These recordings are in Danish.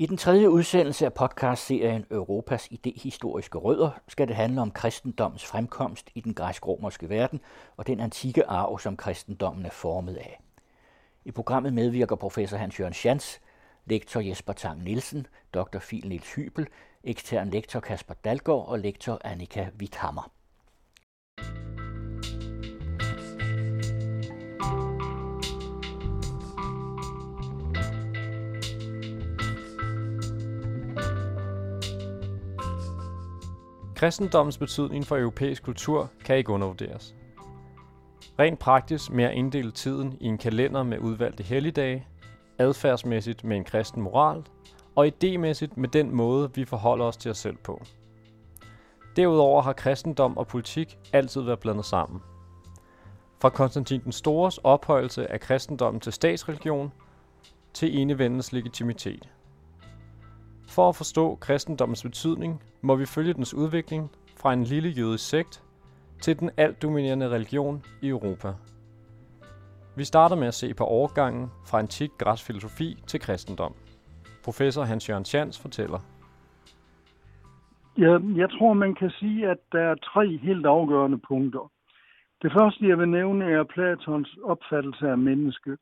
I den tredje udsendelse af podcastserien Europas idehistoriske rødder skal det handle om kristendommens fremkomst i den græsk-romerske verden og den antikke arv, som kristendommen er formet af. I programmet medvirker professor Hans-Jørgen Schanz, lektor Jesper Tang Nielsen, dr. Fil Niels Hybel, ekstern lektor Kasper Dalgaard og lektor Annika Witthammer. Kristendommens betydning for europæisk kultur kan ikke undervurderes. Rent praktisk med at inddele tiden i en kalender med udvalgte helligdage, adfærdsmæssigt med en kristen moral, og idémæssigt med den måde, vi forholder os til os selv på. Derudover har kristendom og politik altid været blandet sammen. Fra Konstantin den Stores ophøjelse af kristendommen til statsreligion til enevendens legitimitet – for at forstå kristendommens betydning, må vi følge dens udvikling fra en lille jødisk sekt til den altdominerende religion i Europa. Vi starter med at se på overgangen fra antik græsk filosofi til kristendom. Professor Hans-Jørgen Schans fortæller. Ja, jeg tror, man kan sige, at der er tre helt afgørende punkter. Det første, jeg vil nævne, er Platons opfattelse af mennesket.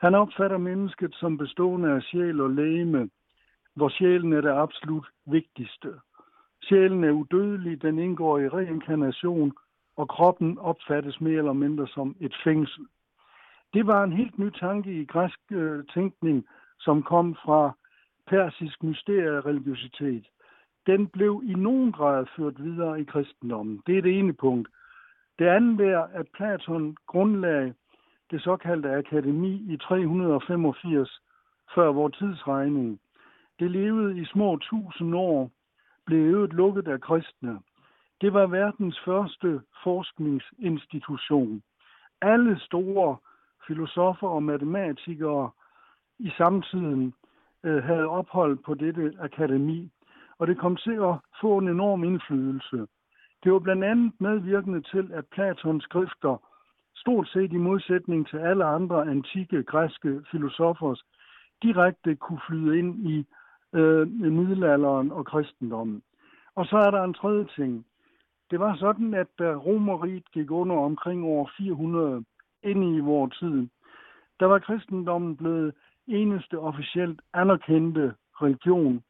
Han opfatter mennesket som bestående af sjæl og lægeme, hvor sjælen er det absolut vigtigste. Sjælen er udødelig, den indgår i reinkarnation, og kroppen opfattes mere eller mindre som et fængsel. Det var en helt ny tanke i græsk øh, tænkning, som kom fra persisk mysterie religiøsitet. Den blev i nogen grad ført videre i kristendommen. Det er det ene punkt. Det andet er, at Platon grundlagde det såkaldte akademi i 385 før vores tidsregning. Det levede i små tusind år, blev øvet lukket af kristne. Det var verdens første forskningsinstitution. Alle store filosofer og matematikere i samtiden øh, havde ophold på dette akademi, og det kom til at få en enorm indflydelse. Det var blandt andet medvirkende til, at Platons skrifter, stort set i modsætning til alle andre antikke græske filosofers, direkte kunne flyde ind i øh, middelalderen og kristendommen. Og så er der en tredje ting. Det var sådan, at da Romeriet gik under omkring år 400 ind i vores tid, der var kristendommen blevet eneste officielt anerkendte religion.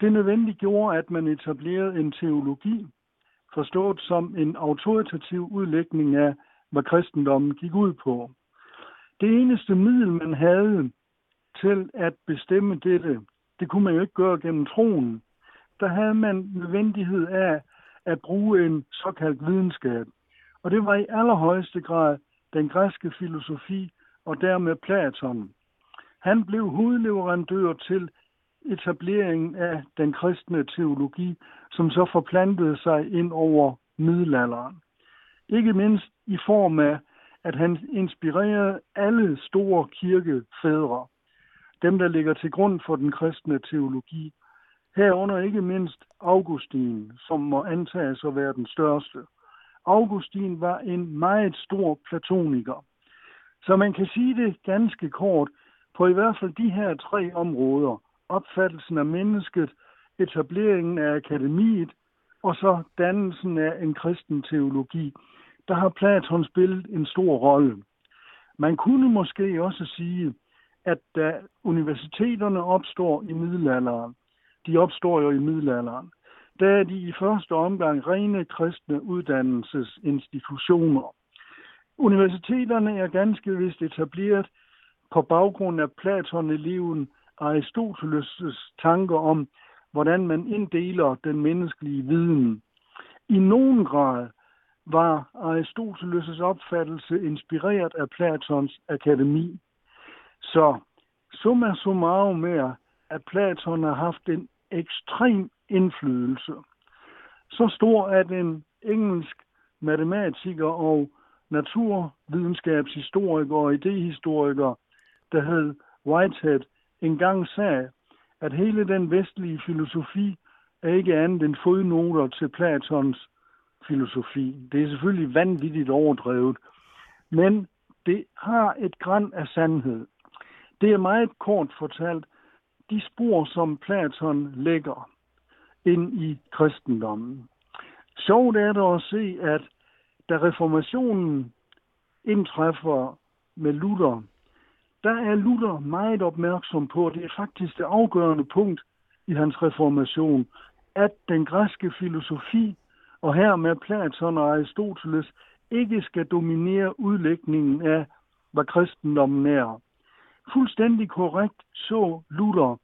Det nødvendigt gjorde, at man etablerede en teologi, forstået som en autoritativ udlægning af, hvad kristendommen gik ud på. Det eneste middel, man havde til at bestemme dette, det kunne man jo ikke gøre gennem troen. Der havde man nødvendighed af at bruge en såkaldt videnskab. Og det var i allerhøjeste grad den græske filosofi og dermed Platon. Han blev hovedleverandør til etableringen af den kristne teologi, som så forplantede sig ind over middelalderen. Ikke mindst i form af, at han inspirerede alle store kirkefædre dem, der ligger til grund for den kristne teologi. Herunder ikke mindst Augustin, som må antages at være den største. Augustin var en meget stor platoniker. Så man kan sige det ganske kort på i hvert fald de her tre områder. Opfattelsen af mennesket, etableringen af akademiet og så dannelsen af en kristen teologi. Der har Platon spillet en stor rolle. Man kunne måske også sige, at da universiteterne opstår i middelalderen, de opstår jo i middelalderen, der er de i første omgang rene kristne uddannelsesinstitutioner. Universiteterne er ganske vist etableret på baggrund af Platon-eleven Aristoteles' tanker om, hvordan man inddeler den menneskelige viden. I nogen grad var Aristoteles' opfattelse inspireret af Platons akademi. Så summa summarum er, at Platon har haft en ekstrem indflydelse. Så stor, at en engelsk matematiker og naturvidenskabshistoriker og idehistoriker, der hed Whitehead, engang sagde, at hele den vestlige filosofi er ikke andet end fodnoter til Platons filosofi. Det er selvfølgelig vanvittigt overdrevet, men det har et græn af sandhed. Det er meget kort fortalt de spor, som Platon lægger ind i kristendommen. Sjovt er det at se, at da reformationen indtræffer med Luther, der er Luther meget opmærksom på, at det er faktisk det afgørende punkt i hans reformation, at den græske filosofi, og her med Platon og Aristoteles, ikke skal dominere udlægningen af, hvad kristendommen er. Fuldstændig korrekt så Luther,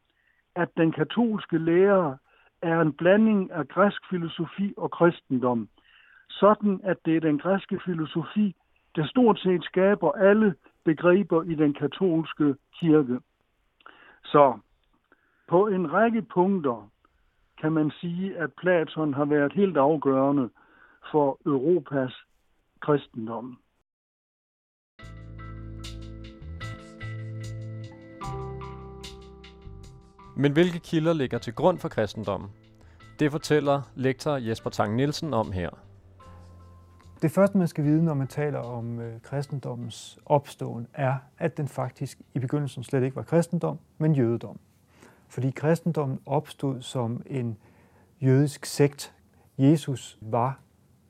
at den katolske lære er en blanding af græsk filosofi og kristendom. Sådan at det er den græske filosofi, der stort set skaber alle begreber i den katolske kirke. Så på en række punkter kan man sige, at Platon har været helt afgørende for Europas kristendom. Men hvilke kilder ligger til grund for kristendommen? Det fortæller lektor Jesper Tang Nielsen om her. Det første, man skal vide, når man taler om øh, kristendommens opståen, er, at den faktisk i begyndelsen slet ikke var kristendom, men jødedom. Fordi kristendommen opstod som en jødisk sekt. Jesus var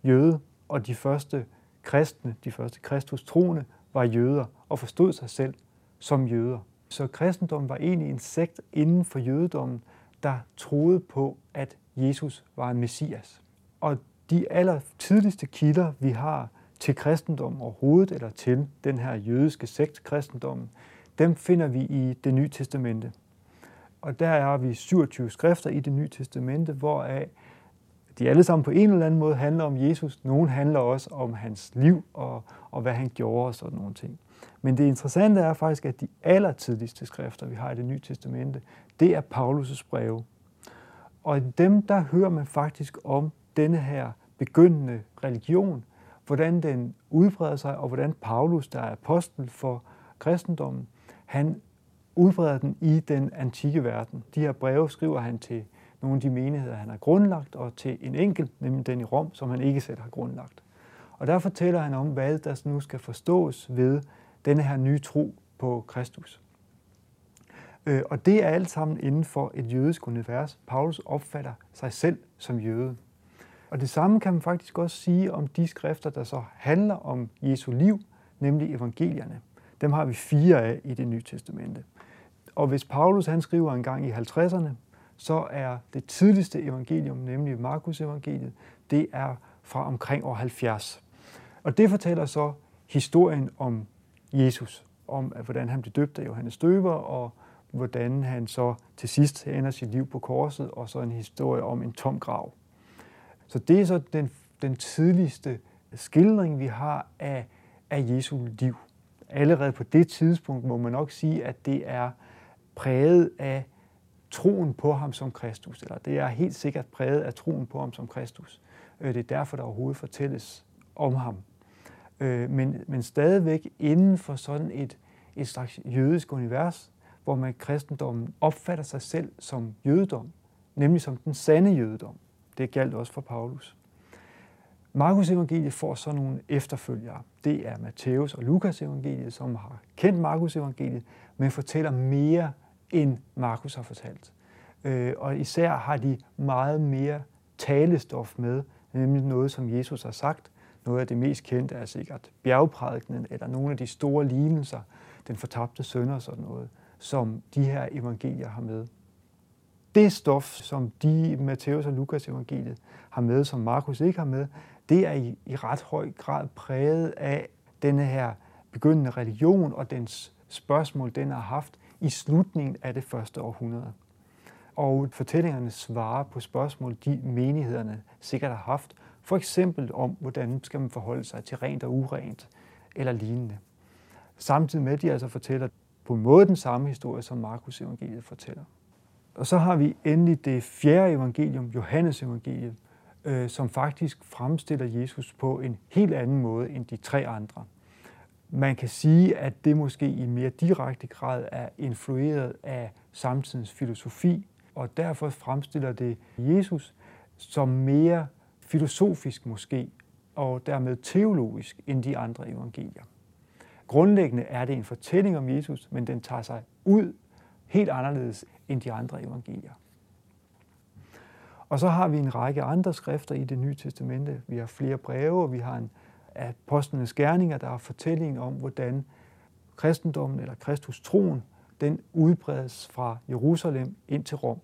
jøde, og de første kristne, de første kristustroende, var jøder og forstod sig selv som jøder. Så kristendommen var egentlig en sekt inden for jødedommen, der troede på, at Jesus var en messias. Og de aller tidligste kilder, vi har til kristendom overhovedet, eller til den her jødiske sekt, kristendommen, dem finder vi i det nye testamente. Og der er vi 27 skrifter i det nye testamente, hvoraf de alle sammen på en eller anden måde handler om Jesus. Nogle handler også om hans liv og, og hvad han gjorde og sådan nogle ting. Men det interessante er faktisk, at de allertidligste skrifter, vi har i det nye testamente, det er Paulus' breve. Og i dem, der hører man faktisk om denne her begyndende religion, hvordan den udbreder sig, og hvordan Paulus, der er apostel for kristendommen, han udbreder den i den antikke verden. De her breve skriver han til nogle af de menigheder, han har grundlagt, og til en enkelt, nemlig den i Rom, som han ikke selv har grundlagt. Og der fortæller han om, hvad der nu skal forstås ved denne her nye tro på Kristus. Øh, og det er alt sammen inden for et jødisk univers. Paulus opfatter sig selv som jøde. Og det samme kan man faktisk også sige om de skrifter, der så handler om Jesu liv, nemlig evangelierne. Dem har vi fire af i det nye testamente. Og hvis Paulus han skriver en gang i 50'erne, så er det tidligste evangelium, nemlig Markus evangeliet, det er fra omkring år 70. Og det fortæller så historien om Jesus, om hvordan han blev døbt af Johannes Døber, og hvordan han så til sidst ender sit liv på korset, og så en historie om en tom grav. Så det er så den, den tidligste skildring, vi har af, af Jesu liv. Allerede på det tidspunkt må man nok sige, at det er præget af troen på ham som Kristus, eller det er helt sikkert præget af troen på ham som Kristus. Øh, det er derfor, der overhovedet fortælles om ham. Øh, men, men stadigvæk inden for sådan et, et slags jødisk univers, hvor man kristendommen opfatter sig selv som jødedom, nemlig som den sande jødedom. Det galt også for Paulus. Markus evangeliet får så nogle efterfølgere. Det er Matthæus og Lukas evangeliet, som har kendt Markus evangeliet, men fortæller mere, end Markus har fortalt. Øh, og især har de meget mere talestof med, nemlig noget, som Jesus har sagt. Noget af det mest kendte er sikkert bjergprædikenen, eller nogle af de store lignelser, den fortabte søn og sådan noget, som de her evangelier har med det stof, som de Matthæus og Lukas evangeliet har med, som Markus ikke har med, det er i, i ret høj grad præget af denne her begyndende religion og dens spørgsmål, den har haft i slutningen af det første århundrede. Og fortællingerne svarer på spørgsmål, de menighederne sikkert har haft. For eksempel om, hvordan skal man forholde sig til rent og urent eller lignende. Samtidig med, at de altså fortæller på en måde den samme historie, som Markus evangeliet fortæller. Og så har vi endelig det fjerde evangelium, Johannes evangeliet, øh, som faktisk fremstiller Jesus på en helt anden måde end de tre andre. Man kan sige, at det måske i mere direkte grad er influeret af samtidens filosofi, og derfor fremstiller det Jesus som mere filosofisk måske, og dermed teologisk end de andre evangelier. Grundlæggende er det en fortælling om Jesus, men den tager sig ud helt anderledes end de andre evangelier. Og så har vi en række andre skrifter i det nye testamente. Vi har flere breve, og vi har en apostlenes gerninger, der er fortælling om, hvordan kristendommen eller Kristus troen, den udbredes fra Jerusalem ind til Rom.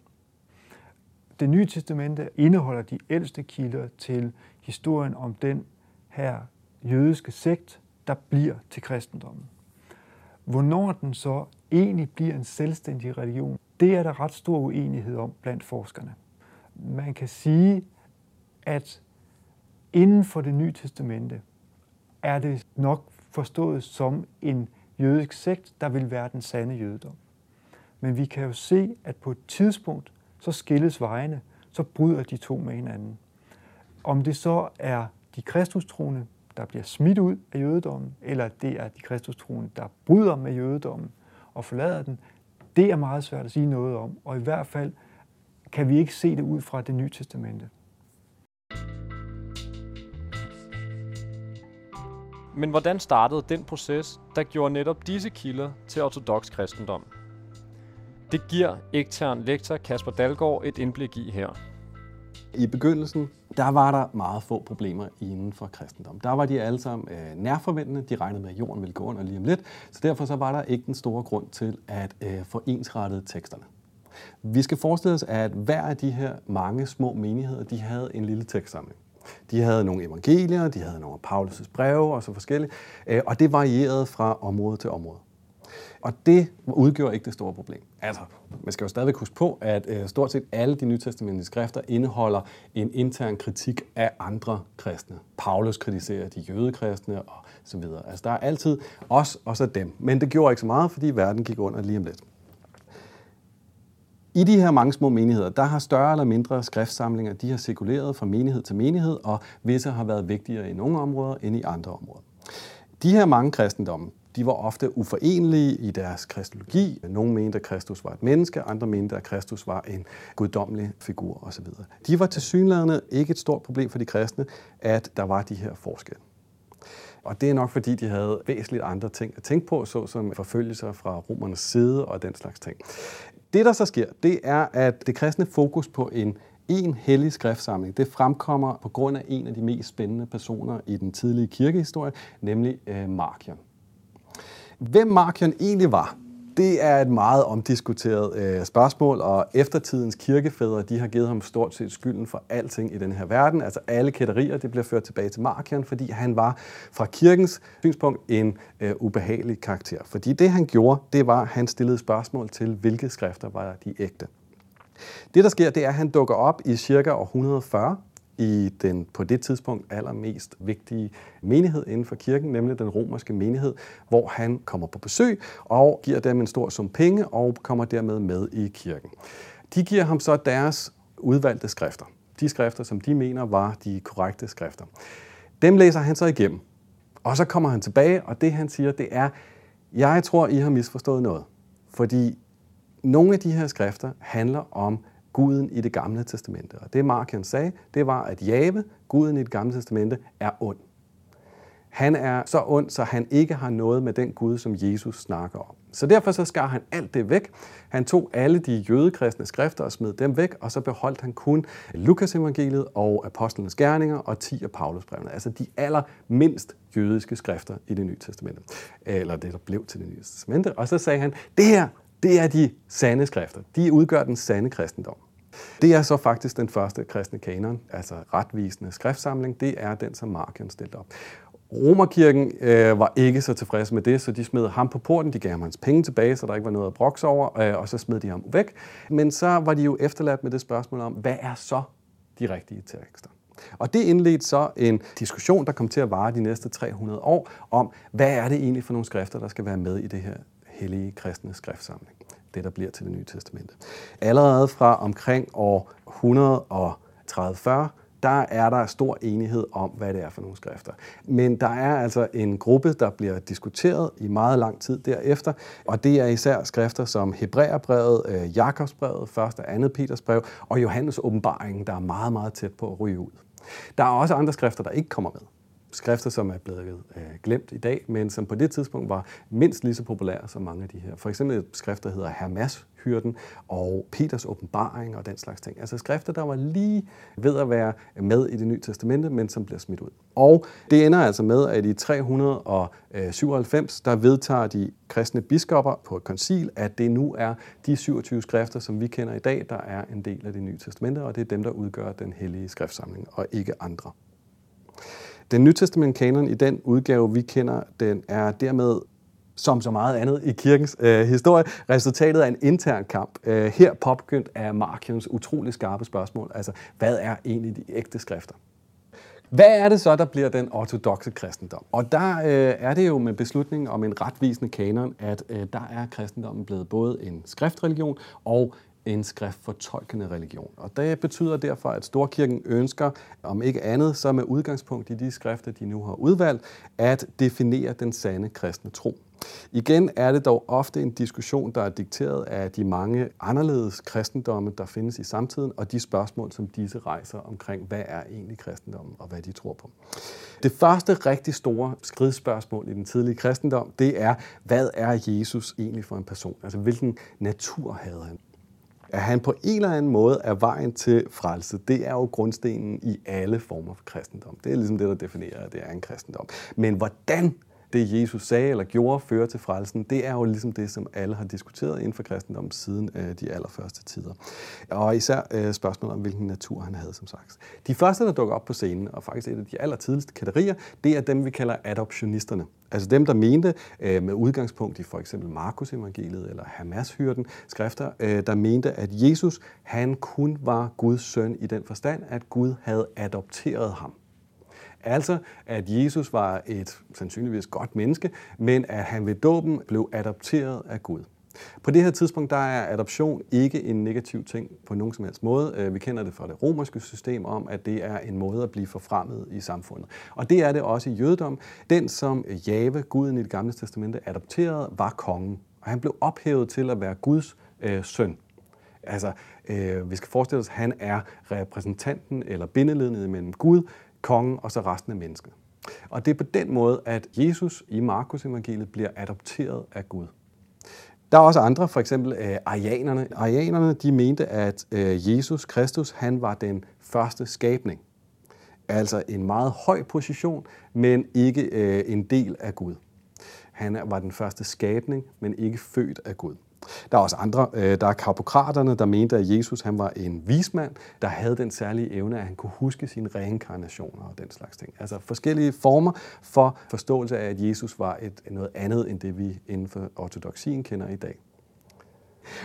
Det nye testamente indeholder de ældste kilder til historien om den her jødiske sekt, der bliver til kristendommen. Hvornår den så egentlig bliver en selvstændig religion, det er der ret stor uenighed om blandt forskerne. Man kan sige, at inden for det nye testamente er det nok forstået som en jødisk sekt, der vil være den sande jødedom. Men vi kan jo se, at på et tidspunkt, så skilles vejene, så bryder de to med hinanden. Om det så er de kristustroende, der bliver smidt ud af jødedommen, eller det er de kristustroende, der bryder med jødedommen og forlader den, det er meget svært at sige noget om. Og i hvert fald kan vi ikke se det ud fra det nye testamente. Men hvordan startede den proces, der gjorde netop disse kilder til ortodox kristendom? Det giver ekstern lektor Kasper Dalgaard et indblik i her. I begyndelsen, der var der meget få problemer inden for kristendom. Der var de alle sammen øh, nærforventende. De regnede med, at jorden ville gå under lige om lidt. Så derfor så var der ikke den store grund til at øh, få ensrettet teksterne. Vi skal forestille os, at hver af de her mange små menigheder, de havde en lille tekstsamling. De havde nogle evangelier, de havde nogle af Paulus' breve og så forskellige, øh, og det varierede fra område til område. Og det udgjorde ikke det store problem. Altså, man skal jo stadigvæk huske på, at øh, stort set alle de nytestamentlige skrifter indeholder en intern kritik af andre kristne. Paulus kritiserer de jødekristne og så videre. Altså, der er altid os og så dem. Men det gjorde ikke så meget, fordi verden gik under lige om lidt. I de her mange små menigheder, der har større eller mindre skriftsamlinger, de har cirkuleret fra menighed til menighed, og visse har været vigtigere i nogle områder end i andre områder. De her mange kristendomme, de var ofte uforenelige i deres kristologi. Nogle mente, at Kristus var et menneske, andre mente, at Kristus var en guddommelig figur osv. De var til synlædende ikke et stort problem for de kristne, at der var de her forskelle. Og det er nok fordi, de havde væsentligt andre ting at tænke på, såsom forfølgelser fra romernes side og den slags ting. Det, der så sker, det er, at det kristne fokus på en en hellig skriftsamling, det fremkommer på grund af en af de mest spændende personer i den tidlige kirkehistorie, nemlig øh, Markion. Hvem Markion egentlig var, det er et meget omdiskuteret øh, spørgsmål, og eftertidens kirkefædre, de har givet ham stort set skylden for alting i den her verden. Altså alle kætterier, det bliver ført tilbage til Markian, fordi han var fra kirkens synspunkt en øh, ubehagelig karakter. Fordi det han gjorde, det var, at han stillede spørgsmål til, hvilke skrifter var de ægte. Det, der sker, det er, at han dukker op i cirka år 140 i den på det tidspunkt allermest vigtige menighed inden for kirken, nemlig den romerske menighed, hvor han kommer på besøg og giver dem en stor sum penge og kommer dermed med i kirken. De giver ham så deres udvalgte skrifter. De skrifter, som de mener var de korrekte skrifter. Dem læser han så igennem. Og så kommer han tilbage, og det han siger, det er, jeg tror, I har misforstået noget. Fordi nogle af de her skrifter handler om guden i det gamle testamente. Og det Markian sagde, det var, at Jave, guden i det gamle testamente, er ond. Han er så ond, så han ikke har noget med den Gud, som Jesus snakker om. Så derfor så skar han alt det væk. Han tog alle de jødekristne skrifter og smed dem væk, og så beholdt han kun Lukas evangeliet og apostlenes gerninger og 10 af Paulus brevene. Altså de allermindst jødiske skrifter i det nye testamente. Eller det, der blev til det nye testamente. Og så sagde han, det her, det er de sande skrifter. De udgør den sande kristendom. Det er så faktisk den første kristne kanon, altså retvisende skriftsamling. Det er den, som Markion stillede op. Romerkirken øh, var ikke så tilfreds med det, så de smed ham på porten, de gav ham hans penge tilbage, så der ikke var noget at brokse over, øh, og så smed de ham væk. Men så var de jo efterladt med det spørgsmål om, hvad er så de rigtige tekster? Og det indledte så en diskussion, der kom til at vare de næste 300 år, om hvad er det egentlig for nogle skrifter, der skal være med i det her hellige kristne skriftsamling. Det, der bliver til det nye testamente. Allerede fra omkring år 130 der er der stor enighed om, hvad det er for nogle skrifter. Men der er altså en gruppe, der bliver diskuteret i meget lang tid derefter, og det er især skrifter som Hebræerbrevet, øh, Jakobsbrevet, 1. og 2. Peters brev og Johannes åbenbaringen, der er meget, meget tæt på at ryge ud. Der er også andre skrifter, der ikke kommer med skrifter, som er blevet øh, glemt i dag, men som på det tidspunkt var mindst lige så populære som mange af de her. For eksempel et skrift, der hedder Hermas hyrden og Peters åbenbaring og den slags ting. Altså skrifter, der var lige ved at være med i det nye testamente, men som bliver smidt ud. Og det ender altså med, at i 397, der vedtager de kristne biskopper på et koncil, at det nu er de 27 skrifter, som vi kender i dag, der er en del af det nye testamente, og det er dem, der udgør den hellige skriftsamling, og ikke andre. Den nytestament kanon i den udgave, vi kender, den er dermed som så meget andet i kirkens øh, historie, resultatet af en intern kamp. Øh, her påbegyndt af Markions utrolig skarpe spørgsmål. Altså, hvad er egentlig de ægte skrifter? Hvad er det så, der bliver den ortodoxe kristendom? Og der øh, er det jo med beslutningen om en retvisende kanon, at øh, der er kristendommen blevet både en skriftreligion og en skriftfortolkende religion. Og det betyder derfor, at Storkirken ønsker, om ikke andet, så med udgangspunkt i de skrifter, de nu har udvalgt, at definere den sande kristne tro. Igen er det dog ofte en diskussion, der er dikteret af de mange anderledes kristendomme, der findes i samtiden, og de spørgsmål, som disse rejser omkring, hvad er egentlig kristendommen, og hvad de tror på. Det første rigtig store skridspørgsmål i den tidlige kristendom, det er, hvad er Jesus egentlig for en person? Altså, hvilken natur havde han? At han på en eller anden måde er vejen til frelse, det er jo grundstenen i alle former for kristendom. Det er ligesom det, der definerer, at det er en kristendom. Men hvordan det Jesus sagde eller gjorde fører til frelsen, det er jo ligesom det, som alle har diskuteret inden for kristendommen siden øh, de allerførste tider. Og især øh, spørgsmålet om, hvilken natur han havde, som sagt. De første, der dukker op på scenen, og faktisk et af de allertidligste katerier, det er dem, vi kalder adoptionisterne. Altså dem, der mente øh, med udgangspunkt i for eksempel Markus evangeliet eller Hamas-hyrden skrifter, øh, der mente, at Jesus han kun var Guds søn i den forstand, at Gud havde adopteret ham. Altså, at Jesus var et sandsynligvis godt menneske, men at han ved dåben blev adopteret af Gud. På det her tidspunkt der er adoption ikke en negativ ting på nogen som helst måde. Øh, vi kender det fra det romerske system om, at det er en måde at blive forfremmet i samfundet. Og det er det også i jødedom. Den, som Jave, guden i det gamle testamente, adopterede, var kongen. Og han blev ophævet til at være Guds øh, søn. Altså, øh, vi skal forestille os, at han er repræsentanten eller bindelednet mellem Gud kongen og så resten af mennesket. Og det er på den måde, at Jesus i Markus evangeliet bliver adopteret af Gud. Der er også andre, for eksempel øh, arianerne. Arianerne de mente, at øh, Jesus Kristus han var den første skabning. Altså en meget høj position, men ikke øh, en del af Gud. Han var den første skabning, men ikke født af Gud. Der er også andre. Øh, der er karpokraterne, der mente, at Jesus han var en vismand, der havde den særlige evne, at han kunne huske sine reinkarnationer og den slags ting. Altså forskellige former for forståelse af, at Jesus var et, noget andet end det, vi inden for ortodoxien kender i dag.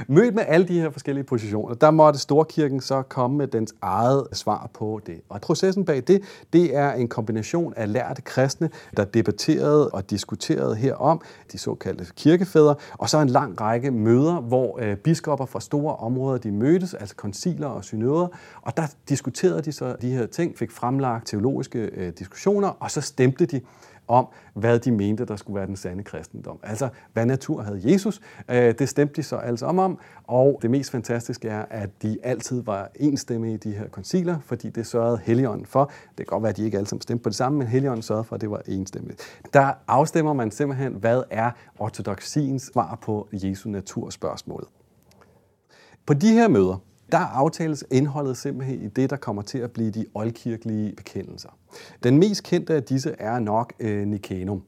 Mødt med alle de her forskellige positioner, der måtte Storkirken så komme med dens eget svar på det. Og processen bag det, det er en kombination af lærte kristne, der debatterede og diskuterede herom, de såkaldte kirkefædre, og så en lang række møder, hvor øh, biskopper fra store områder de mødtes, altså konciler og synoder, og der diskuterede de så de her ting, fik fremlagt teologiske øh, diskussioner, og så stemte de om, hvad de mente, der skulle være den sande kristendom. Altså, hvad natur havde Jesus? Øh, det stemte de så altså alle sammen om, og det mest fantastiske er, at de altid var enstemmige i de her konciler, fordi det sørgede Helligånden for. Det kan godt være, at de ikke alle sammen stemte på det samme, men Helligånden sørgede for, at det var enstemmigt. Der afstemmer man simpelthen, hvad er ortodoxiens svar på Jesu naturspørgsmålet. På de her møder, der aftales indholdet simpelthen i det, der kommer til at blive de oldkirkelige bekendelser. Den mest kendte af disse er nok øh, Nicanum.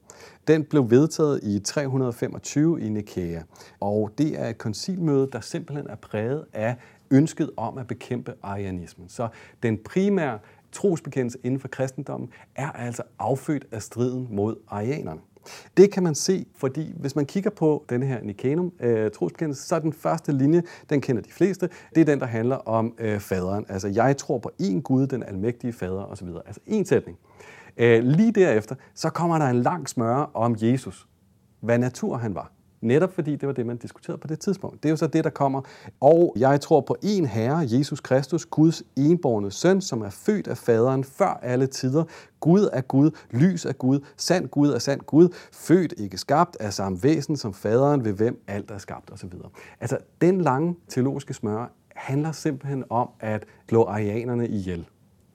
Den blev vedtaget i 325 i Nikæa, og det er et koncilmøde, der simpelthen er præget af ønsket om at bekæmpe arianismen. Så den primære trosbekendelse inden for kristendommen er altså affødt af striden mod arianerne. Det kan man se, fordi hvis man kigger på denne her Nicanum øh, trosbekendelse, så er den første linje, den kender de fleste, det er den, der handler om øh, faderen. Altså, jeg tror på én Gud, den almægtige fader osv. Altså en sætning. Øh, lige derefter, så kommer der en lang smøre om Jesus. Hvad natur han var. Netop fordi det var det, man diskuterede på det tidspunkt. Det er jo så det, der kommer. Og jeg tror på en Herre, Jesus Kristus, Guds enborne søn, som er født af faderen før alle tider. Gud er Gud, lys er Gud, sand Gud er sand Gud, født ikke skabt af samme væsen som faderen, ved hvem alt er skabt osv. Altså, den lange teologiske smøre handler simpelthen om at slå arianerne ihjel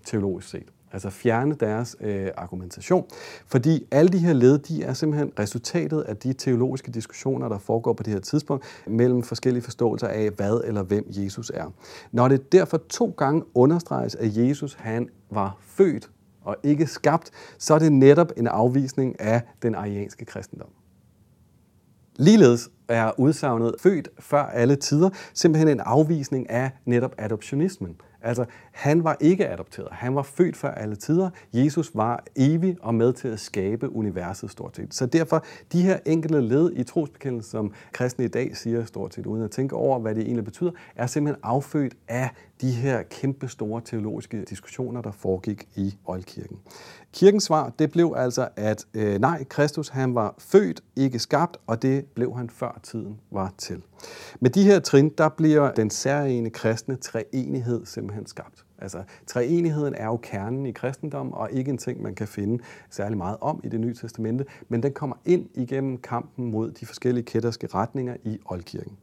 teologisk set altså fjerne deres øh, argumentation. Fordi alle de her led, de er simpelthen resultatet af de teologiske diskussioner, der foregår på det her tidspunkt, mellem forskellige forståelser af, hvad eller hvem Jesus er. Når det derfor to gange understreges, at Jesus han var født og ikke skabt, så er det netop en afvisning af den arianske kristendom. Ligeledes er udsagnet født før alle tider simpelthen en afvisning af netop adoptionismen. Altså, han var ikke adopteret. Han var født før alle tider. Jesus var evig og med til at skabe universet stort set. Så derfor, de her enkelte led i trosbekendelsen, som kristne i dag siger stort set, uden at tænke over, hvad det egentlig betyder, er simpelthen affødt af de her kæmpe store teologiske diskussioner, der foregik i oldkirken. Kirkens svar, det blev altså, at øh, nej, Kristus han var født, ikke skabt, og det blev han før tiden var til. Med de her trin, der bliver den særlige kristne treenighed simpelthen skabt. Altså, treenigheden er jo kernen i kristendom, og ikke en ting, man kan finde særlig meget om i det nye testamente, men den kommer ind igennem kampen mod de forskellige kætterske retninger i oldkirken.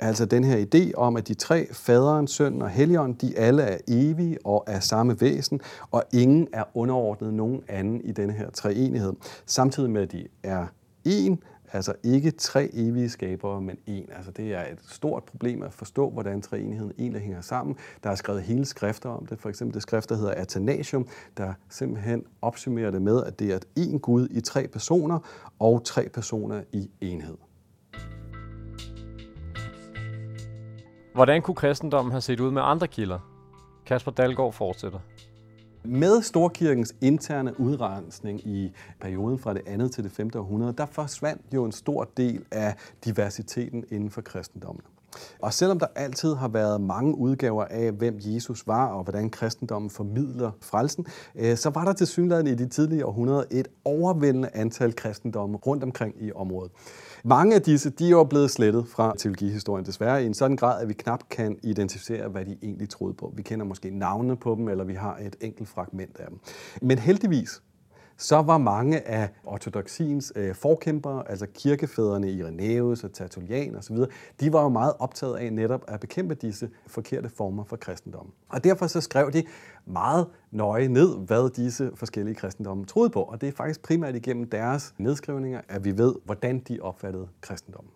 Altså den her idé om, at de tre, faderen, sønnen og helligånden, de alle er evige og er samme væsen, og ingen er underordnet nogen anden i denne her treenighed. Samtidig med, at de er en, Altså ikke tre evige skabere, men en. Altså det er et stort problem at forstå, hvordan treenigheden egentlig hænger sammen. Der er skrevet hele skrifter om det. For eksempel det skrift, der hedder Athanasium, der simpelthen opsummerer det med, at det er en Gud i tre personer og tre personer i enhed. Hvordan kunne kristendommen have set ud med andre kilder? Kasper Dalgaard fortsætter. Med Storkirkens interne udrensning i perioden fra det andet til det 5. århundrede, der forsvandt jo en stor del af diversiteten inden for kristendommen. Og selvom der altid har været mange udgaver af, hvem Jesus var og hvordan kristendommen formidler frelsen, øh, så var der til synligheden i de tidlige århundreder et overvældende antal kristendomme rundt omkring i området. Mange af disse de er jo blevet slettet fra teologihistorien desværre i en sådan grad, at vi knap kan identificere, hvad de egentlig troede på. Vi kender måske navnene på dem, eller vi har et enkelt fragment af dem. Men heldigvis så var mange af ortodoxiens øh, forkæmpere, altså kirkefædrene Irenaeus og Tertullian osv., de var jo meget optaget af netop at bekæmpe disse forkerte former for kristendom. Og derfor så skrev de meget nøje ned, hvad disse forskellige kristendomme troede på. Og det er faktisk primært igennem deres nedskrivninger, at vi ved, hvordan de opfattede kristendommen.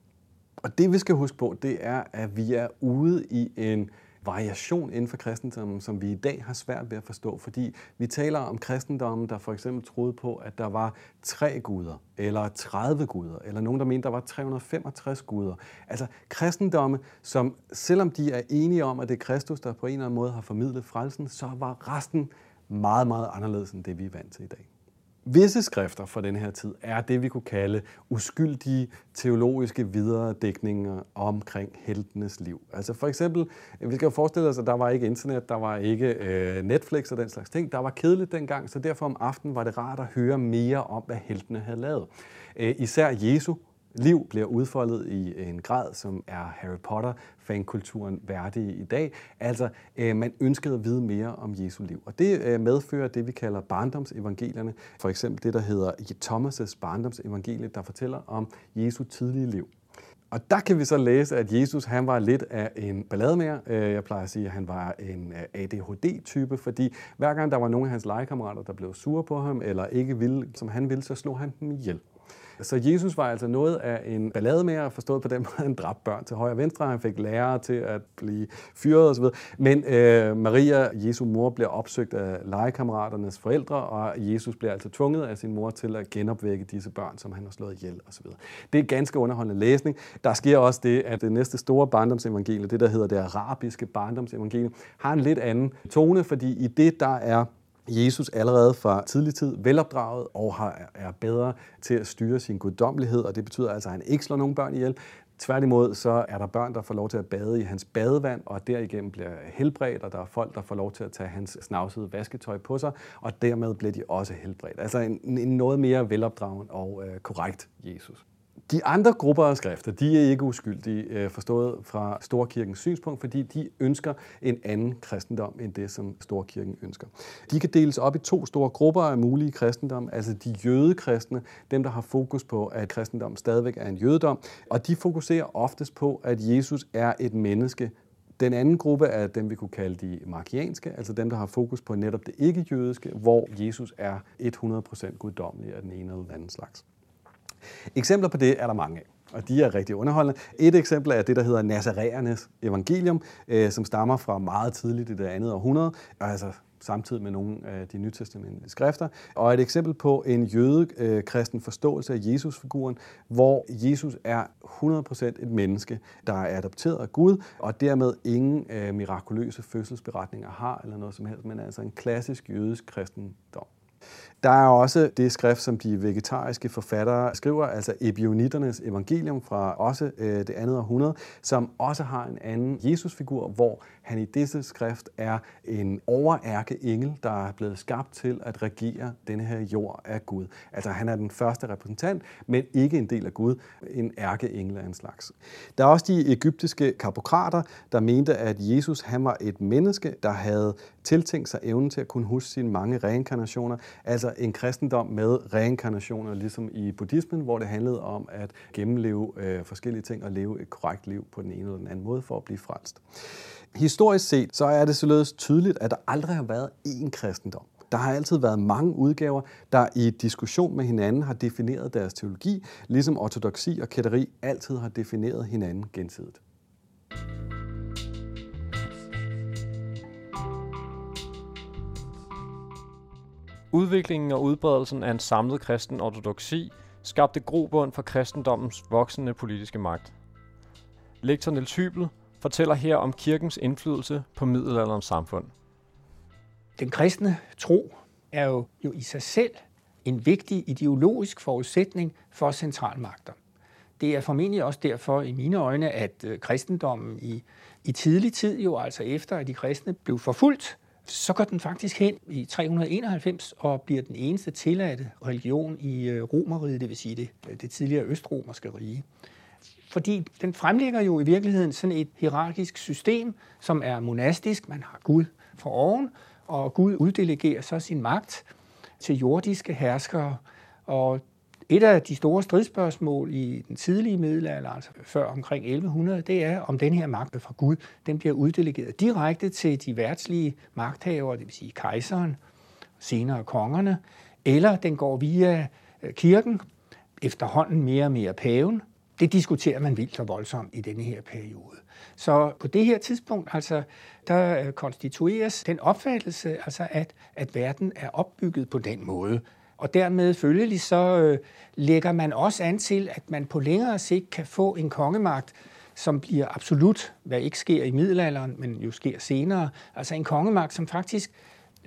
Og det vi skal huske på, det er, at vi er ude i en variation inden for kristendommen, som vi i dag har svært ved at forstå, fordi vi taler om kristendommen, der for eksempel troede på, at der var tre guder, eller 30 guder, eller nogen, der mente, der var 365 guder. Altså kristendomme, som selvom de er enige om, at det er Kristus, der på en eller anden måde har formidlet frelsen, så var resten meget, meget anderledes end det, vi er vant til i dag. Visse skrifter fra den her tid er det, vi kunne kalde uskyldige teologiske videredækninger omkring heltenes liv. Altså for eksempel, vi skal jo forestille os, at der var ikke internet, der var ikke øh, Netflix og den slags ting. Der var kedeligt dengang, så derfor om aftenen var det rart at høre mere om, hvad heltene havde lavet. Øh, især Jesu liv bliver udfoldet i en grad, som er Harry Potter-fankulturen værdig i dag. Altså, øh, man ønskede at vide mere om Jesu liv. Og det øh, medfører det, vi kalder barndomsevangelierne. For eksempel det, der hedder Thomas' barndomsevangelie, der fortæller om Jesu tidlige liv. Og der kan vi så læse, at Jesus han var lidt af en ballademager. Øh, jeg plejer at sige, at han var en øh, ADHD-type, fordi hver gang der var nogle af hans legekammerater, der blev sure på ham, eller ikke ville, som han ville, så slog han dem ihjel. Så Jesus var altså noget af en ballademager, forstået på den måde, han dræbte børn til højre og venstre. Han fik lærere til at blive fyret osv. Men øh, Maria, Jesu mor, bliver opsøgt af legekammeraternes forældre, og Jesus bliver altså tvunget af sin mor til at genopvække disse børn, som han har slået ihjel osv. Det er ganske underholdende læsning. Der sker også det, at det næste store barndomsevangelie, det der hedder det arabiske barndomsevangelie, har en lidt anden tone, fordi i det, der er Jesus allerede fra tidlig tid velopdraget og har, er bedre til at styre sin guddommelighed, og det betyder altså, at han ikke slår nogen børn ihjel. Tværtimod så er der børn, der får lov til at bade i hans badevand, og derigennem bliver helbredt, og der er folk, der får lov til at tage hans snavsede vasketøj på sig, og dermed bliver de også helbredt. Altså en, en noget mere velopdragen og øh, korrekt Jesus. De andre grupper af skrifter, de er ikke uskyldige, øh, forstået fra Storkirkens synspunkt, fordi de ønsker en anden kristendom end det, som Storkirken ønsker. De kan deles op i to store grupper af mulige kristendom, altså de jødekristne, dem der har fokus på, at kristendom stadigvæk er en jødedom, og de fokuserer oftest på, at Jesus er et menneske Den anden gruppe er dem, vi kunne kalde de markianske, altså dem, der har fokus på netop det ikke-jødiske, hvor Jesus er 100% guddommelig af den ene eller den anden slags. Eksempler på det er der mange af og de er rigtig underholdende. Et eksempel er det, der hedder Nazareernes evangelium, øh, som stammer fra meget tidligt i det andet århundrede, altså samtidig med nogle af de nytestamentlige skrifter, og et eksempel på en jødekristen øh, forståelse af Jesus-figuren, hvor Jesus er 100% et menneske, der er adopteret af Gud, og dermed ingen øh, mirakuløse fødselsberetninger har, eller noget som helst, men altså en klassisk jødisk kristendom. Der er også det skrift, som de vegetariske forfattere skriver, altså Ebionitternes evangelium fra også øh, det andet århundrede, som også har en anden Jesusfigur, hvor han i disse skrift er en overærke engel, der er blevet skabt til at regere denne her jord af Gud. Altså han er den første repræsentant, men ikke en del af Gud, en ærkeengel af en slags. Der er også de egyptiske kapokrater, der mente, at Jesus han var et menneske, der havde tiltænkt sig evnen til at kunne huske sine mange reinkarnationer, altså Altså en kristendom med reinkarnationer, ligesom i buddhismen, hvor det handlede om at gennemleve øh, forskellige ting og leve et korrekt liv på den ene eller den anden måde for at blive frelst. Historisk set, så er det således tydeligt, at der aldrig har været én kristendom. Der har altid været mange udgaver, der i diskussion med hinanden har defineret deres teologi, ligesom ortodoksi og kætteri altid har defineret hinanden gensidigt. Udviklingen og udbredelsen af en samlet kristen ortodoksi skabte grobund for kristendommens voksende politiske magt. Lektor Niels Hybel fortæller her om kirkens indflydelse på middelalderens samfund. Den kristne tro er jo, jo i sig selv en vigtig ideologisk forudsætning for centralmagter. Det er formentlig også derfor i mine øjne, at øh, kristendommen i, i tidlig tid, jo altså efter at de kristne blev forfulgt, så går den faktisk hen i 391 og bliver den eneste tilladte religion i øh, Romeriet, det vil sige det, øh, det tidligere østromerske rige. Fordi den fremlægger jo i virkeligheden sådan et hierarkisk system, som er monastisk. Man har Gud for oven, og Gud uddelegerer så sin magt til jordiske herskere. Og et af de store stridsspørgsmål i den tidlige middelalder, altså før omkring 1100, det er, om den her magt fra Gud, den bliver uddelegeret direkte til de værtslige magthavere, det vil sige kejseren, senere kongerne, eller den går via øh, kirken, efterhånden mere og mere paven. Det diskuterer man vildt og voldsomt i denne her periode. Så på det her tidspunkt, altså, der øh, konstitueres den opfattelse, altså, at, at verden er opbygget på den måde, og dermed følgelig så øh, lægger man også an til, at man på længere sigt kan få en kongemagt, som bliver absolut, hvad ikke sker i middelalderen, men jo sker senere. Altså en kongemagt, som faktisk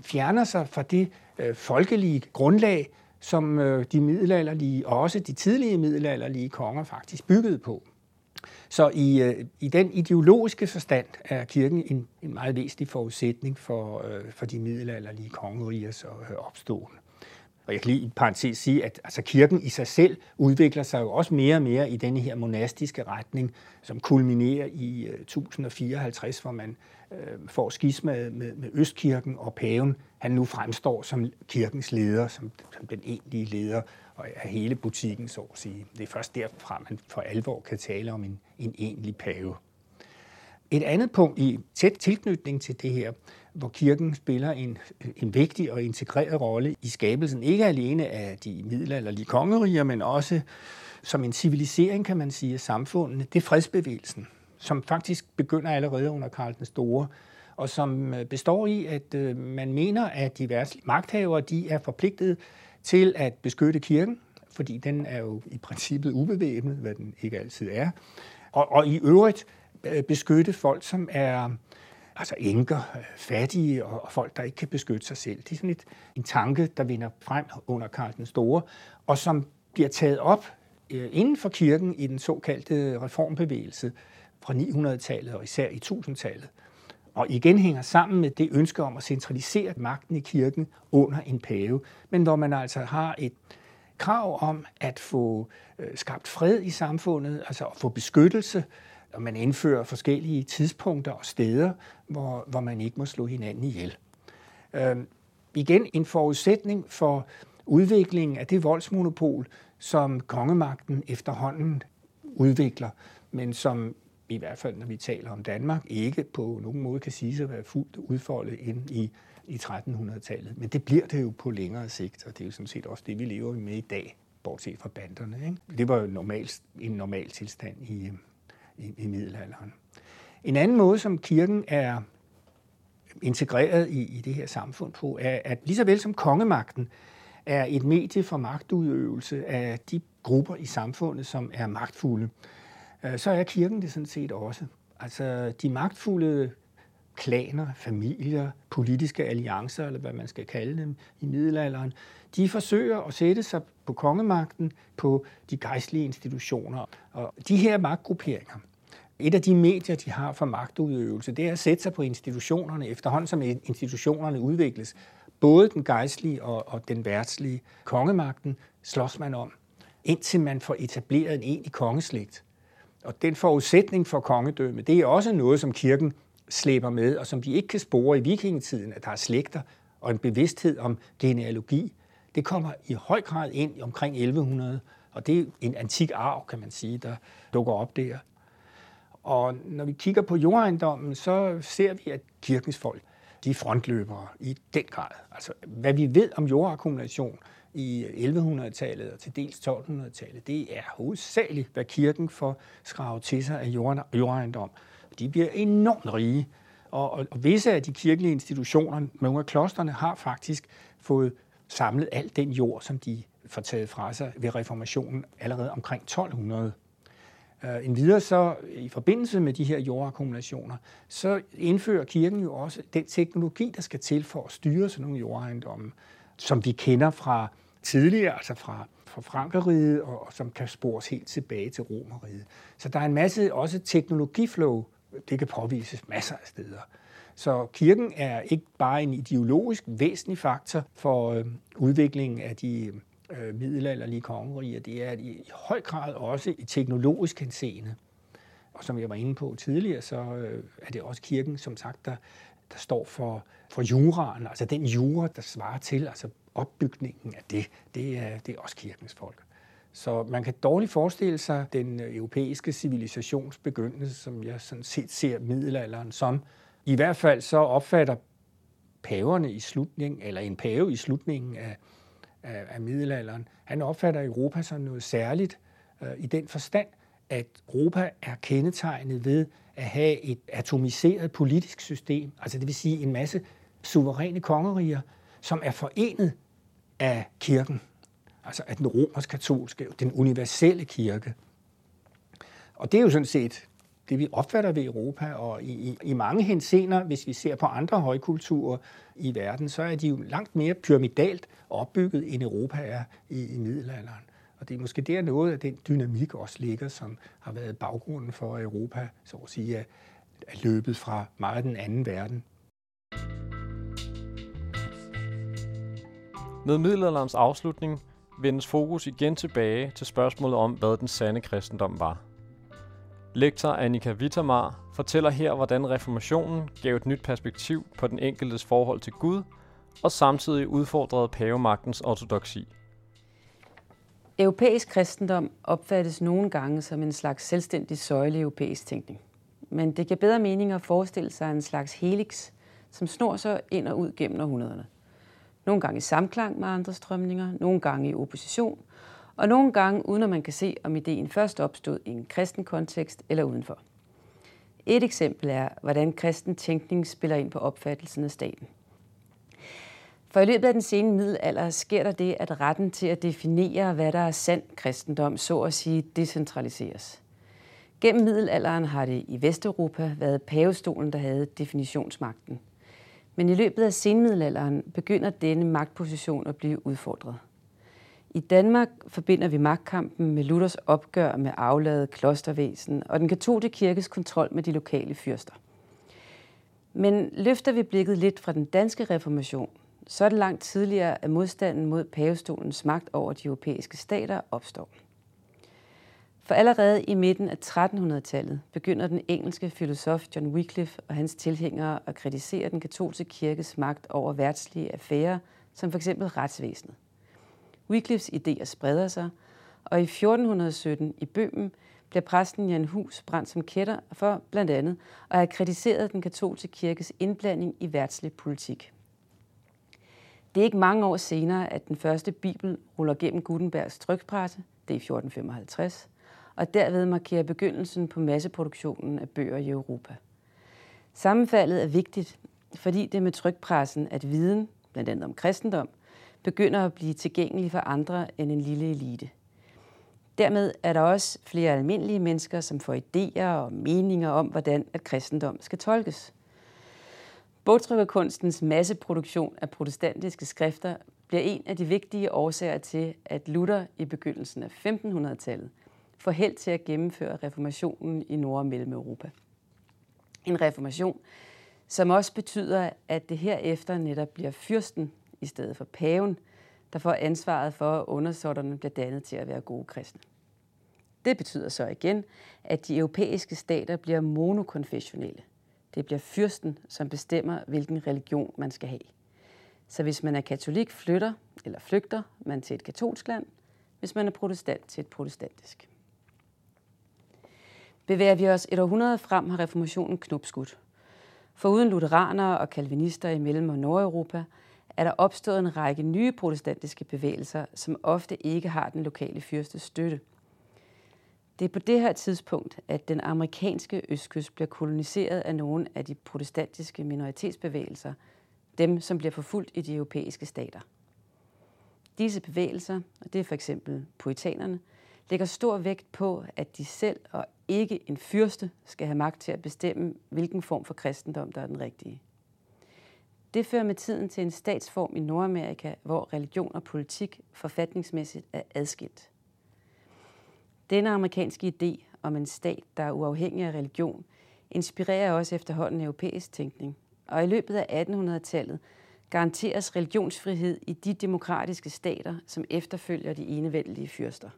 fjerner sig fra det øh, folkelige grundlag, som øh, de middelalderlige, og også de tidlige middelalderlige konger faktisk byggede på. Så i, øh, i den ideologiske forstand er kirken en, en meget væsentlig forudsætning for, øh, for de middelalderlige kongerigers øh, opståen. Og jeg kan lige i parentes sige, at altså, kirken i sig selv udvikler sig jo også mere og mere i denne her monastiske retning, som kulminerer i øh, uh, 1054, hvor man uh, får skismaet med, med Østkirken og paven. Han nu fremstår som kirkens leder, som, som den egentlige leder af hele butikken, så at sige. Det er først derfra, man for alvor kan tale om en, en egentlig pave. Et andet punkt i tæt tilknytning til det her, hvor kirken spiller en, en vigtig og integreret rolle i skabelsen, ikke alene af de middelalderlige kongeriger, men også som en civilisering, kan man sige, af samfundene, det er fredsbevægelsen, som faktisk begynder allerede under Karl den Store, og som øh, består i, at øh, man mener, at diverse magthavere de er forpligtet til at beskytte kirken, fordi den er jo i princippet ubevæbnet, hvad den ikke altid er, og, og i øvrigt øh, beskytte folk, som er altså enker, fattige og folk, der ikke kan beskytte sig selv. Det er sådan et, en tanke, der vinder frem under Karl den Store, og som bliver taget op øh, inden for kirken i den såkaldte reformbevægelse fra 900-tallet og især i 1000-tallet. Og igen hænger sammen med det ønske om at centralisere magten i kirken under en pave, men hvor man altså har et krav om at få øh, skabt fred i samfundet, altså at få beskyttelse, og man indfører forskellige tidspunkter og steder, hvor, hvor man ikke må slå hinanden ihjel. Øh, igen en forudsætning for udviklingen af det voldsmonopol, som kongemagten efterhånden udvikler, men som i hvert fald når vi taler om Danmark, ikke på nogen måde kan sige sig at være fuldt udfoldet ind i, i 1300-tallet. Men det bliver det jo på længere sigt, og det er jo sådan set også det, vi lever med i dag, bortset fra banderne. Ikke? Det var jo normalt, en normal tilstand i, øh, i, i middelalderen. En anden måde, som kirken er integreret i, i det her samfund på, er, at lige så vel som kongemagten er et medie for magtudøvelse af de grupper i samfundet, som er magtfulde, øh, så er kirken det sådan set også. Altså de magtfulde klaner, familier, politiske alliancer, eller hvad man skal kalde dem i middelalderen, de forsøger at sætte sig på kongemagten, på de gejstlige institutioner. Og de her magtgrupperinger, et af de medier, de har for magtudøvelse, det er at sætte sig på institutionerne, efterhånden som institutionerne udvikles. Både den gejstlige og, og den værtslige kongemagten slås man om, indtil man får etableret en egentlig kongeslægt. Og den forudsætning for kongedømme, det er også noget, som kirken slæber med, og som vi ikke kan spore i vikingetiden, at der er slægter og en bevidsthed om genealogi. Det kommer i høj grad ind omkring 1100, og det er en antik arv, kan man sige, der dukker op der. Og når vi kigger på jordejendommen, så ser vi, at kirkens folk, de er frontløbere i den grad. Altså, hvad vi ved om jordakkumulation i 1100-tallet og til dels 1200-tallet, det er hovedsageligt, hvad kirken får skravet til sig af jordejendom. De bliver enormt rige, og, og, og visse af de kirkelige institutioner, nogle af klosterne, har faktisk fået samlet al den jord, som de får taget fra sig ved reformationen allerede omkring 1200. Uh, en videre så i forbindelse med de her jordakkumulationer, så indfører kirken jo også den teknologi, der skal til for at styre sådan nogle jordejendomme, som vi kender fra tidligere, altså fra, fra Frankeriget, og, og som kan spores helt tilbage til Romeriet. Så der er en masse også teknologiflow, det kan påvises masser af steder. Så kirken er ikke bare en ideologisk væsentlig faktor for øh, udviklingen af de øh, middelalderlige kongeriger. Det er i høj grad også i teknologisk henseende. Og som jeg var inde på tidligere, så øh, er det også kirken, som sagt, der, der står for, for juraen, altså den jura, der svarer til, altså opbygningen af det, det er, det er også kirkens folk. Så man kan dårligt forestille sig den øh, europæiske civilisations begyndelse, som jeg sådan set ser middelalderen som. I hvert fald så opfatter paverne i slutningen, eller en pave i slutningen af af, af middelalderen. Han opfatter Europa som noget særligt øh, i den forstand, at Europa er kendetegnet ved at have et atomiseret politisk system, altså det vil sige en masse suveræne kongeriger, som er forenet af kirken, altså at den romersk-katolske, den universelle kirke. Og det er jo sådan set det, vi opfatter ved Europa, og i, i, i mange hensener, hvis vi ser på andre højkulturer i verden, så er de jo langt mere pyramidalt opbygget, end Europa er i, i middelalderen. Og det er måske der noget af den dynamik også ligger, som har været baggrunden for, at Europa, så at sige, er, er løbet fra meget den anden verden. Med middelalderens afslutning vendes fokus igen tilbage til spørgsmålet om, hvad den sande kristendom var – Lektor Annika Wittermar fortæller her, hvordan reformationen gav et nyt perspektiv på den enkeltes forhold til Gud, og samtidig udfordrede pavemagtens ortodoksi. Europæisk kristendom opfattes nogle gange som en slags selvstændig søjle europæisk tænkning. Men det giver bedre mening at forestille sig en slags helix, som snor sig ind og ud gennem århundrederne. Nogle gange i samklang med andre strømninger, nogle gange i opposition – og nogle gange uden at man kan se, om ideen først opstod i en kristen kontekst eller udenfor. Et eksempel er, hvordan kristen tænkning spiller ind på opfattelsen af staten. For i løbet af den sene middelalder sker der det, at retten til at definere, hvad der er sand kristendom, så at sige, decentraliseres. Gennem middelalderen har det i Vesteuropa været pavestolen, der havde definitionsmagten. Men i løbet af senmiddelalderen begynder denne magtposition at blive udfordret. I Danmark forbinder vi magtkampen med Luthers opgør med afladet klostervæsen og den katolske kirkes kontrol med de lokale fyrster. Men løfter vi blikket lidt fra den danske reformation, så er det langt tidligere, at modstanden mod pavestolens magt over de europæiske stater opstår. For allerede i midten af 1300-tallet begynder den engelske filosof John Wycliffe og hans tilhængere at kritisere den katolske kirkes magt over værtslige affærer, som f.eks. retsvæsenet. Wycliffes idéer spreder sig, og i 1417 i Bøhmen bliver præsten Jan Hus brændt som kætter for blandt andet at have kritiseret den katolske kirkes indblanding i værtslig politik. Det er ikke mange år senere, at den første bibel ruller gennem Gutenbergs trykpresse, det er i 1455, og derved markerer begyndelsen på masseproduktionen af bøger i Europa. Sammenfaldet er vigtigt, fordi det med trykpressen, at viden, blandt andet om kristendom, begynder at blive tilgængelig for andre end en lille elite. Dermed er der også flere almindelige mennesker, som får idéer og meninger om, hvordan at kristendom skal tolkes. Bogtrykkerkunstens masseproduktion af protestantiske skrifter bliver en af de vigtige årsager til, at Luther i begyndelsen af 1500-tallet får held til at gennemføre reformationen i Nord- og Mellem-Europa. En reformation, som også betyder, at det herefter netop bliver fyrsten i stedet for paven, der får ansvaret for, at undersåtterne bliver dannet til at være gode kristne. Det betyder så igen, at de europæiske stater bliver monokonfessionelle. Det bliver fyrsten, som bestemmer, hvilken religion man skal have. Så hvis man er katolik, flytter eller flygter man til et katolsk land, hvis man er protestant til et protestantisk. Bevæger vi os et århundrede frem, har reformationen knopskudt. For uden lutheranere og kalvinister i Mellem- og Nordeuropa er der opstået en række nye protestantiske bevægelser, som ofte ikke har den lokale fyrstes støtte. Det er på det her tidspunkt, at den amerikanske østkyst bliver koloniseret af nogle af de protestantiske minoritetsbevægelser, dem som bliver forfulgt i de europæiske stater. Disse bevægelser, og det er for eksempel poetanerne, lægger stor vægt på, at de selv og ikke en fyrste skal have magt til at bestemme, hvilken form for kristendom, der er den rigtige. Det fører med tiden til en statsform i Nordamerika, hvor religion og politik forfatningsmæssigt er adskilt. Denne amerikanske idé om en stat, der er uafhængig af religion, inspirerer også efterhånden europæisk tænkning. Og i løbet af 1800-tallet garanteres religionsfrihed i de demokratiske stater, som efterfølger de enevældige fyrster.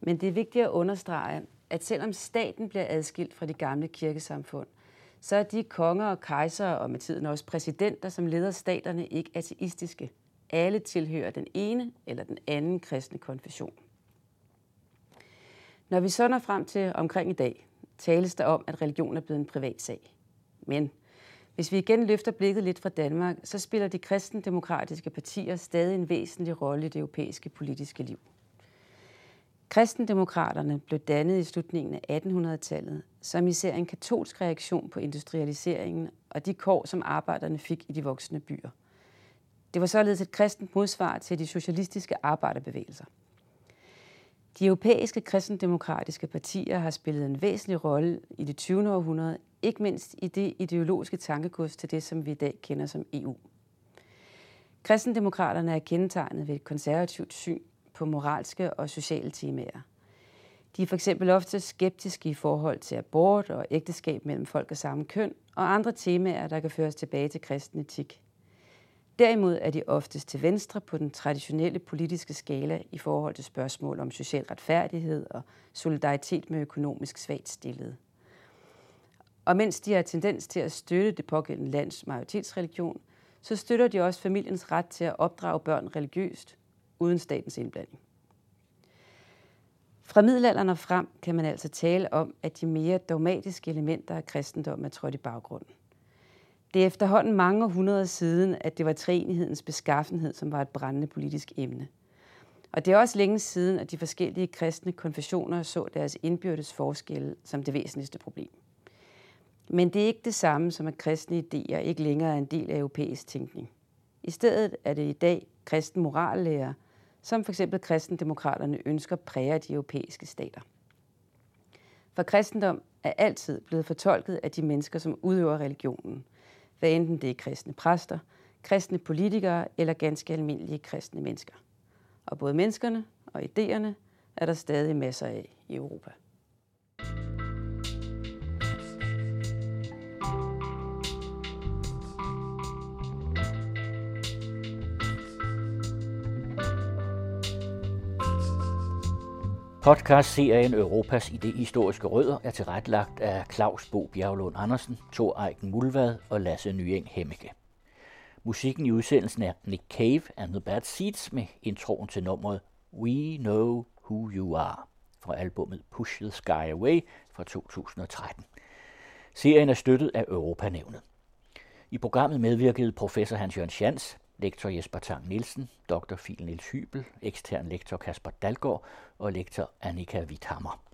Men det er vigtigt at understrege, at selvom staten bliver adskilt fra de gamle kirkesamfund, så er de konger og kejsere og med tiden også præsidenter, som leder staterne, ikke ateistiske. Alle tilhører den ene eller den anden kristne konfession. Når vi så når frem til omkring i dag, tales der om, at religion er blevet en privat sag. Men hvis vi igen løfter blikket lidt fra Danmark, så spiller de kristendemokratiske partier stadig en væsentlig rolle i det europæiske politiske liv. Kristendemokraterne blev dannet i slutningen af 1800-tallet, som især en katolsk reaktion på industrialiseringen og de kår, som arbejderne fik i de voksne byer. Det var således et kristent modsvar til de socialistiske arbejderbevægelser. De europæiske kristendemokratiske partier har spillet en væsentlig rolle i det 20. århundrede, ikke mindst i det ideologiske tankegods til det, som vi i dag kender som EU. Kristendemokraterne er kendetegnet ved et konservativt syn på moralske og sociale temaer. De er for eksempel ofte skeptiske i forhold til abort og ægteskab mellem folk af samme køn og andre temaer, der kan føres tilbage til kristen etik. Derimod er de oftest til venstre på den traditionelle politiske skala i forhold til spørgsmål om social retfærdighed og solidaritet med økonomisk svagt stillede. Og mens de har tendens til at støtte det pågældende lands majoritetsreligion, så støtter de også familiens ret til at opdrage børn religiøst, uden statens indblanding. Fra middelalderen og frem kan man altså tale om, at de mere dogmatiske elementer af kristendommen er trådt i baggrunden. Det er efterhånden mange århundreder siden, at det var treenighedens beskaffenhed, som var et brændende politisk emne. Og det er også længe siden, at de forskellige kristne konfessioner så deres indbyrdes forskelle som det væsentligste problem. Men det er ikke det samme som, at kristne idéer ikke længere er en del af europæisk tænkning. I stedet er det i dag kristen morallærer, som f.eks. kristendemokraterne ønsker præger de europæiske stater. For kristendom er altid blevet fortolket af de mennesker, som udøver religionen, hvad enten det er kristne præster, kristne politikere eller ganske almindelige kristne mennesker. Og både menneskerne og idéerne er der stadig masser af i Europa. Podcast-serien Europas idehistoriske rødder er tilrettelagt af Claus Bo Bjerglund Andersen, Thor Eiken Mulvad og Lasse Nyeng Hemmeke. Musikken i udsendelsen er Nick Cave and the Bad Seeds med introen til nummeret We Know Who You Are fra albummet Push the Sky Away fra 2013. Serien er støttet af Europanævnet. I programmet medvirkede professor Hans-Jørgen Schantz, lektor Jesper Tang Nielsen, dr. Fil Niels Hybel, ekstern lektor Kasper Dalgaard og lektor Annika Witthammer.